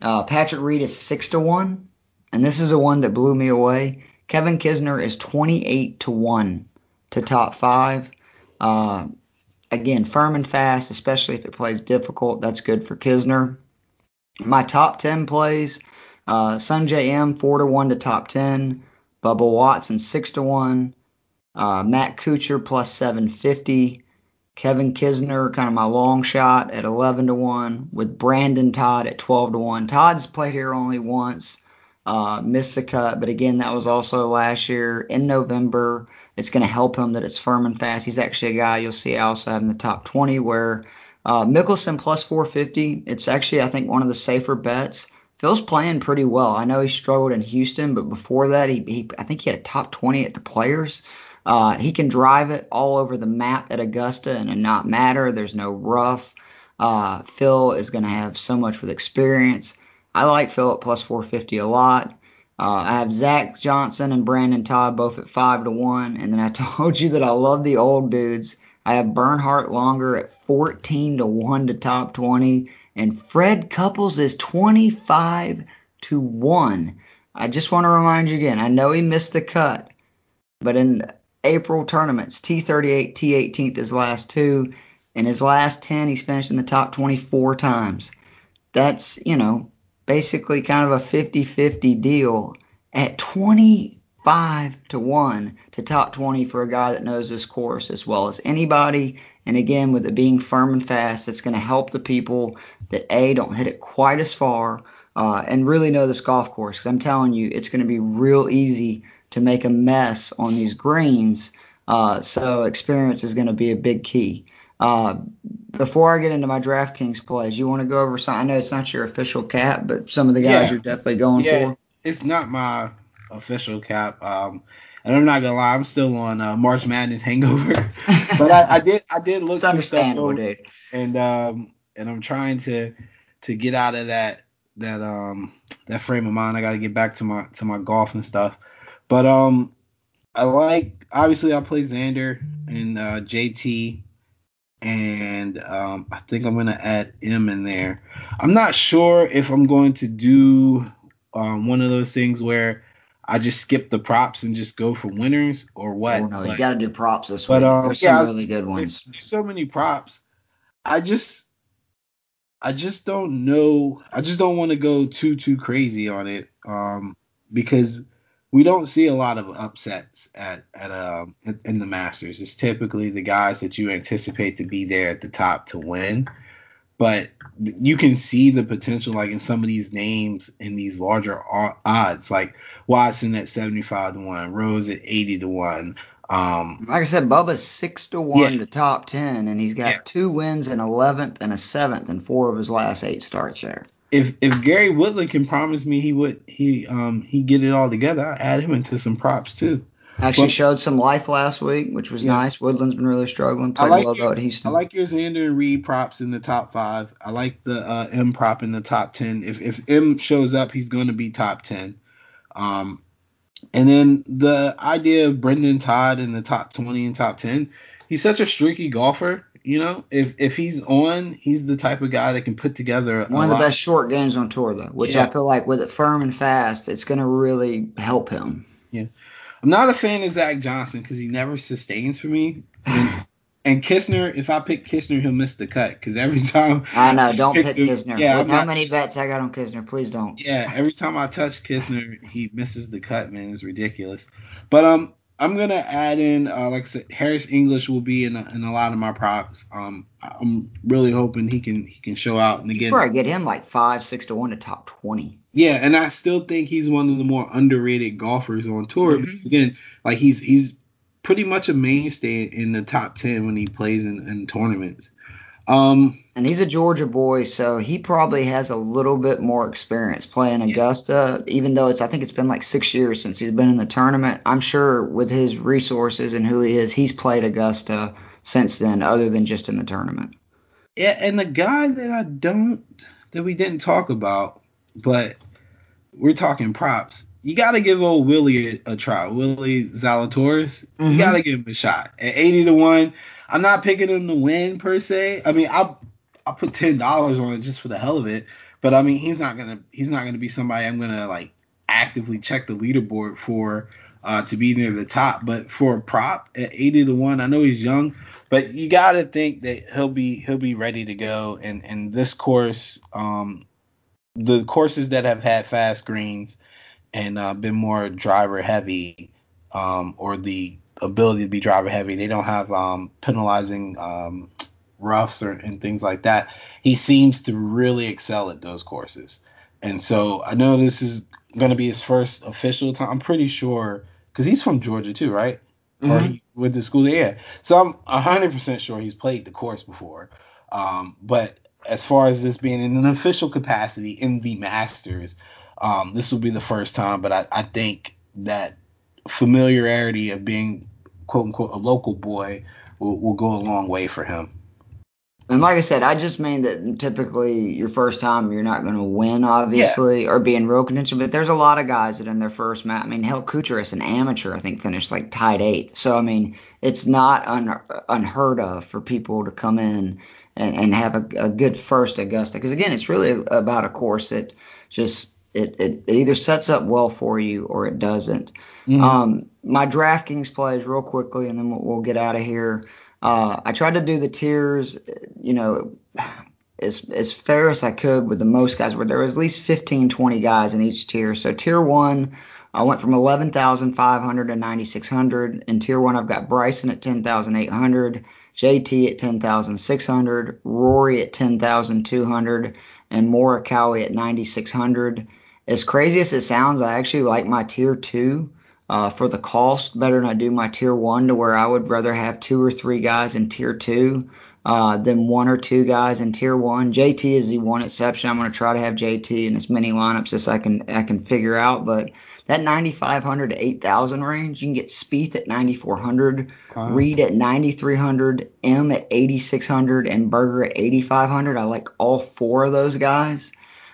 Uh, Patrick Reed is 6 to 1, and this is the one that blew me away. Kevin Kisner is 28 to 1 to top five. Uh, again, firm and fast, especially if it plays difficult. That's good for Kisner. My top 10 plays uh, Sungjae Im, 4 to 1 to top 10. Bubba Watson, 6 to 1. Uh, Matt Kuchar, plus 750. Kevin Kisner, kind of my long shot at 11 to 1, with Brendon Todd at 12 to 1. Todd's played here only once, uh, missed the cut, but again, that was also last year in November. It's going to help him that it's firm and fast. He's actually a guy you'll see I also have in the top 20 where uh, Mickelson plus 450. It's actually, I think, one of the safer bets. Phil's playing pretty well. I know he struggled in Houston, but before that, he, he I think he had a top 20 at the Players. Uh, he can drive it all over the map at Augusta and it not matter. There's no rough. Uh, Phil is going to have so much with experience. I like Philip plus 450 a lot. Uh, I have Zach Johnson and Brendon Todd both at 5 to 1. And then I told you that I love the old dudes. I have Bernhard Langer at 14 to 1 to top 20. And Fred Couples is 25 to 1. I just want to remind you again, I know he missed the cut, but in April tournaments, T38, T18th, his last two. In his last 10, he's finished in the top 24 times. That's, you know, basically kind of a 50 50 deal. At 25 to one to top 20 for a guy that knows this course as well as anybody. And again, with it being firm and fast, it's going to help the people that A, don't hit it quite as far uh, and really know this golf course. Because I'm telling you, it's going to be real easy to make a mess on these greens. Uh, so experience is going to be a big key. Uh, before I get into my DraftKings plays, you want to go over some? I know it's not your official cap, but some of the guys
Yeah.
you're definitely going
Yeah,
for.
it's not my official cap. Um, and I'm not gonna lie, I'm still on uh, March Madness hangover. but I, I did I did look
It's understandable, dude.
and um and I'm trying to to get out of that that um that frame of mind. I got to get back to my to my golf and stuff. But um I like obviously I play Xander and uh, JT and um I think I'm gonna add Im in there. I'm not sure if I'm going to do um, one of those things where I just skip the props and just go for winners or what.
Oh no, you got to do props this
but,
week.
um,
There's
yeah,
some
was-
really good
there's,
ones.
there's so many props. I just I just don't know. I just don't want to go too too crazy on it um because we don't see a lot of upsets at at um in, the Masters. It's typically the guys that you anticipate to be there at the top to win. But you can see the potential like in some of these names in these larger odds like Watson at 75 to 1, Rose at 80 to 1. Um
Like I said, Bubba's six to one
Yeah.
to top ten, and he's got
Yeah.
two wins, an eleventh, and a seventh in four of his last eight starts there.
If if Gary Woodland can promise me he would he um he get it all together, I add him into some props too.
Actually
Well-
showed some life last week, which was
Yeah.
nice. Woodland's been really struggling.
I
Played
like
well
your-
though at Houston.
I like your Xander and Reed props in the top five. I like the uh, Im prop in the top ten. If if Im shows up, he's going to be top ten. Um, and then the idea of Brendon Todd in the top twenty and top ten. He's such a streaky golfer. You know, if if he's on, he's the type of guy that can put together
One of the best short games on tour though, which
Yeah.
I feel like with it firm and fast, it's gonna really help him.
Yeah, I'm not a fan of Zach Johnson because he never sustains for me. And, and Kistner, if I pick Kistner, he'll miss the cut because every time
I know, don't pick
him-
Kisner.
Yeah,
with how many bets I got on Kisner, please don't.
Yeah, every time I touch Kistner, he misses the cut, man. It's ridiculous. But um, I'm gonna add in, uh, like I said, Harris English will be in a, in a lot of my props. Um, I'm really hoping he can he can show out and again.
probably get him like five, six to one to top twenty.
Yeah, and I still think he's one of the more underrated golfers on tour.
Mhm.
Because again, like he's he's pretty much a mainstay in the top ten when he plays in, in tournaments. Um,
And he's a Georgia boy, so he probably has a little bit more experience playing Augusta, even though it's I think it's been like six years since he's been in the tournament. I'm sure with his resources and who he is, he's played Augusta since then, other than just in the tournament.
Yeah, and the guy that I don't that we didn't talk about, but we're talking props. You got to give old Willie a, a try. Willie Zalatoris.
Mhm.
You got to give him a shot. At 80 to 1, I'm not picking him to win per se. I mean, I I put $10 on it just for the hell of it, but I mean, he's not to he's not to be somebody I'm to like actively check the leaderboard for uh, to be near the top, but for a prop at 80 to 1, I know he's young, but you got to think that he'll be he'll be ready to go. And and this course um the courses that have had fast greens and uh, been more driver heavy um or the ability to be driver heavy they don't have um penalizing um roughs or and things like that he seems to really excel at those courses. And so i know this is going to be his first official time. I'm pretty sure because he's from georgia too right? Or
Mhm.
he with the school yeah. So i'm 100% sure he's played the course before. Um but as far as this being in an official capacity in the masters um this will be the first time but i, I think that familiarity of being quote unquote a local boy will, will go a long way for him
And like I said, I just mean that typically your first time you're not going to win, obviously, or be in real contention. But there's a lot of guys that in their first match, I mean, hell, Kucherus, an amateur, I think finished like tied eighth. So I mean, it's not un, unheard of for people to come in and, and have a, a good first Augusta. Because again, it's really about a course that just it, it, it either sets up well for you or it doesn't. Um, my DraftKings plays real quickly, and then we'll, we'll get out of here. Uh, I tried to do the tiers, you know, as as fair as I could with the most guys, where there was at least 15, 20 guys in each tier. So tier one I went from 11,500 to 9,600. In tier one, I've got Bryson at 10,800, JT at 10,600, Rory at 10,200, and Morikawa at 9,600. As crazy as it sounds, I actually like my tier two uh, for the cost better than I do my tier one, to where I would rather have two or three guys in tier two uh, than one or two guys in tier one. JT is the one exception. I'm going to try to have JT in as many lineups as I can I can figure out, but that 9,500 to 8,000 range, you can get Spieth at 9,400, wow. Reed at 9,300, Im at 8,600, and Berger at 8,500. I like all four of those guys.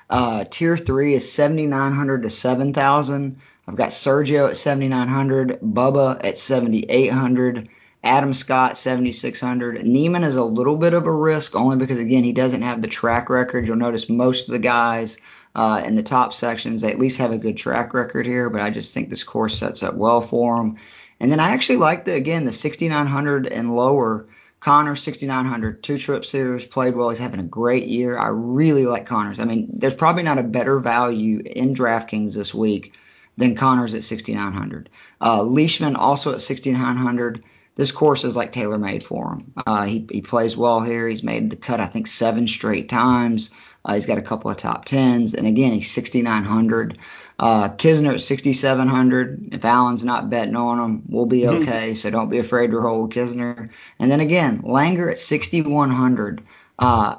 Uh, tier three is 7,900 to 7,000. I've got Sergio at 7,900, Bubba at 7,800, Adam Scott 7,600. Niemann is a little bit of a risk only because again he doesn't have the track record. You'll notice most of the guys uh, in the top sections. They at least have a good track record here, but I just think this course sets up well for them. And then I actually like the again the 6900 and lower. Connor 6900, two trips here, played well. He's having a great year. I really like Conners. I mean, there's probably not a better value in DraftKings this week than Conners at 6900. Uh, Leishman also at 6900. This course is like tailor made for him. Uh, he, he plays well here. He's made the cut, I think, seven straight times. Uh, he's got a couple of top tens, and again, he's 6,900. Uh, Kisner at 6,700. If Allen's not betting on him, we'll be mm-hmm. okay. So don't be afraid to hold Kisner. And then again, Langer at 6,100. Uh,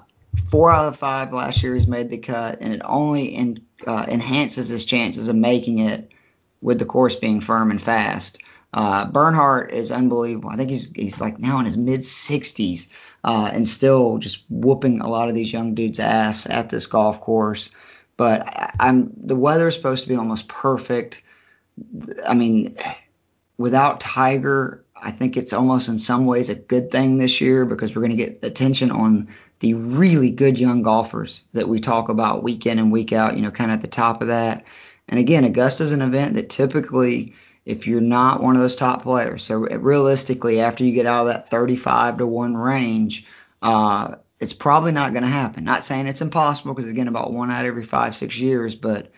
four out of five last year he's made the cut, and it only in, uh, enhances his chances of making it with the course being firm and fast. Uh, Bernhard is unbelievable. I think he's he's like now in his mid 60s uh, and still just whooping a lot of these young dudes' ass at this golf course. But I, I'm the weather is supposed to be almost perfect. I mean, without Tiger, I think it's almost in some ways a good thing this year because we're going to get attention on the really good young golfers that we talk about week in and week out, you know, kind of at the top of that. And again, Augusta Augusta's an event that typically if you're not one of those top players. So realistically, after you get out of that 35 to 1 range, uh, it's probably not going to happen. Not saying it's impossible because, again, about one out every five, six years, but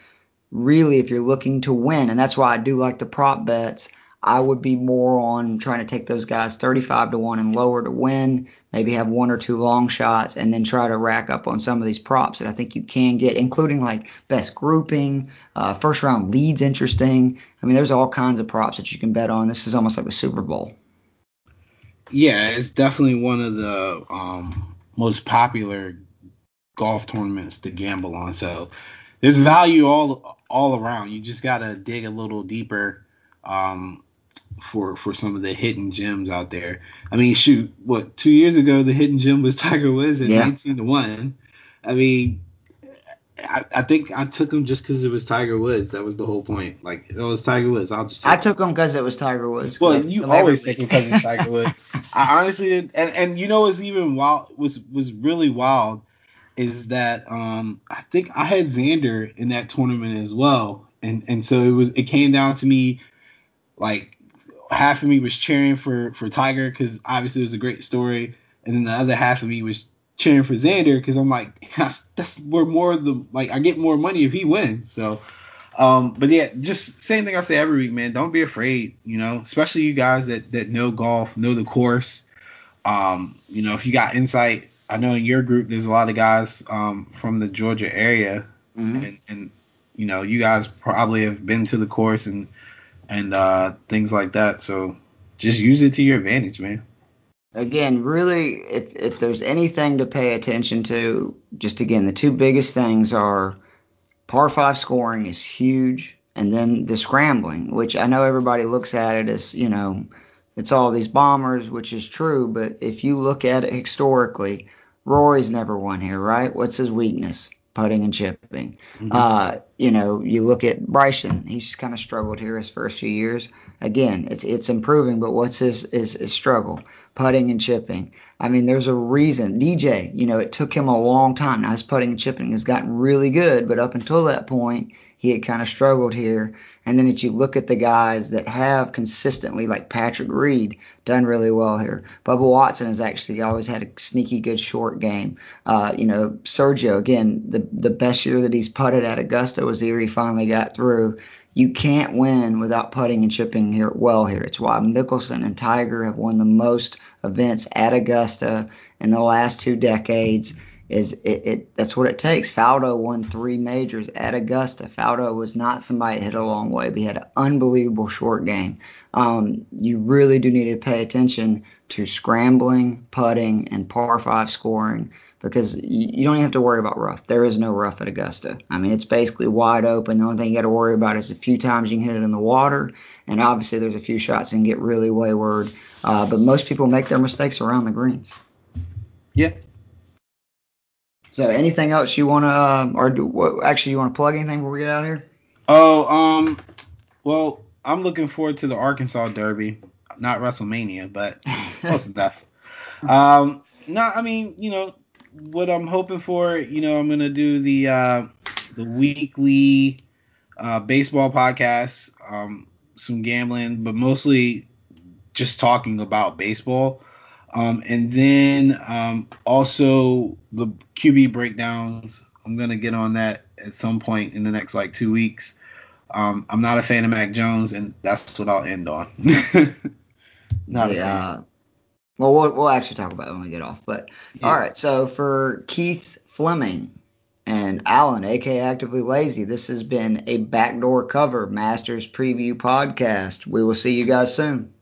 really, if you're looking to win, and that's why I do like the prop bets, I would be more on trying to take those guys 35 to 1 and lower to win, maybe have one or two long shots, and then try to rack up on some of these props that I think you can get, including like best grouping, uh, first round leads interesting. I mean, there's all kinds of props that you can bet on. This is almost like the Super Bowl.
Yeah, it's definitely one of the um, most popular golf tournaments to gamble on. So there's value all all around. You just gotta dig a little deeper. Um, for for some of the hidden gems out there. I mean, shoot, what two years ago the hidden gem was Tiger Woods at yeah. 19 to one. I mean, I, I think I took him just because it was Tiger Woods. That was the whole point. Like it was Tiger Woods. I'll just.
I took him because it was Tiger Woods.
Well, you always take him because it's Tiger Woods. I honestly and and you know what's even wild was was really wild is that um I think I had Xander in that tournament as well, and and so it was it came down to me like half of me was cheering for for Tiger because obviously it was a great story, and then the other half of me was cheering for Xander because I'm like that's, that's where more of the like I get more money if he wins. So, um, but yeah, just same thing I say every week, man. Don't be afraid, you know, especially you guys that that know golf, know the course. Um, you know, if you got insight, I know in your group there's a lot of guys um from the Georgia area, mm-hmm. and, and you know you guys probably have been to the course and and uh, things like that. So just use it to your advantage, man.
Again, really, if if there's anything to pay attention to, just again, the two biggest things are par five scoring is huge, and then the scrambling, which I know everybody looks at it as you know, it's all these bombers, which is true, but if you look at it historically, Rory's never won here, right? What's his weakness? Putting and chipping. Mm-hmm. Uh, you know, you look at Bryson; he's kind of struggled here his first few years. Again, it's it's improving, but what's his his, his struggle? Putting and chipping. I mean, there's a reason. DJ, you know, it took him a long time. Now his putting and chipping has gotten really good, but up until that point, he had kind of struggled here. And then if you look at the guys that have consistently, like Patrick Reed, done really well here. Bubba Watson has actually always had a sneaky good short game. Uh, you know, Sergio, again, the, the best year that he's putted at Augusta was the year he finally got through. You can't win without putting and chipping here well here. It's why Mickelson and Tiger have won the most events at Augusta in the last two decades is it, it that's what it takes. Faldo won three majors at Augusta. Faldo was not somebody that hit a long way, but he had an unbelievable short game. Um, you really do need to pay attention to scrambling, putting, and par five scoring because you, you don't even have to worry about rough. There is no rough at Augusta. I mean, it's basically wide open. The only thing you got to worry about is a few times you can hit it in the water, and obviously there's a few shots that can get really wayward. Uh, but most people make their mistakes around the greens.
Yeah,
so anything else you want to, um, or do, what, actually you want to plug anything before we get out of here?
Oh, um, well, I'm looking forward to the Arkansas Derby, not WrestleMania, but close enough. Um, no, I mean, you know, what I'm hoping for, you know, I'm gonna do the uh, the weekly uh, baseball podcast, um, some gambling, but mostly just talking about baseball. Um, and then um, also the QB breakdowns. I'm gonna get on that at some point in the next like two weeks. Um, I'm not a fan of Mac Jones, and that's what I'll end on. not
yeah. a Well, well, we'll actually talk about it when we get off. But yeah. all right, so for Keith Fleming and Alan, aka Actively Lazy, this has been a backdoor cover Masters preview podcast. We will see you guys soon.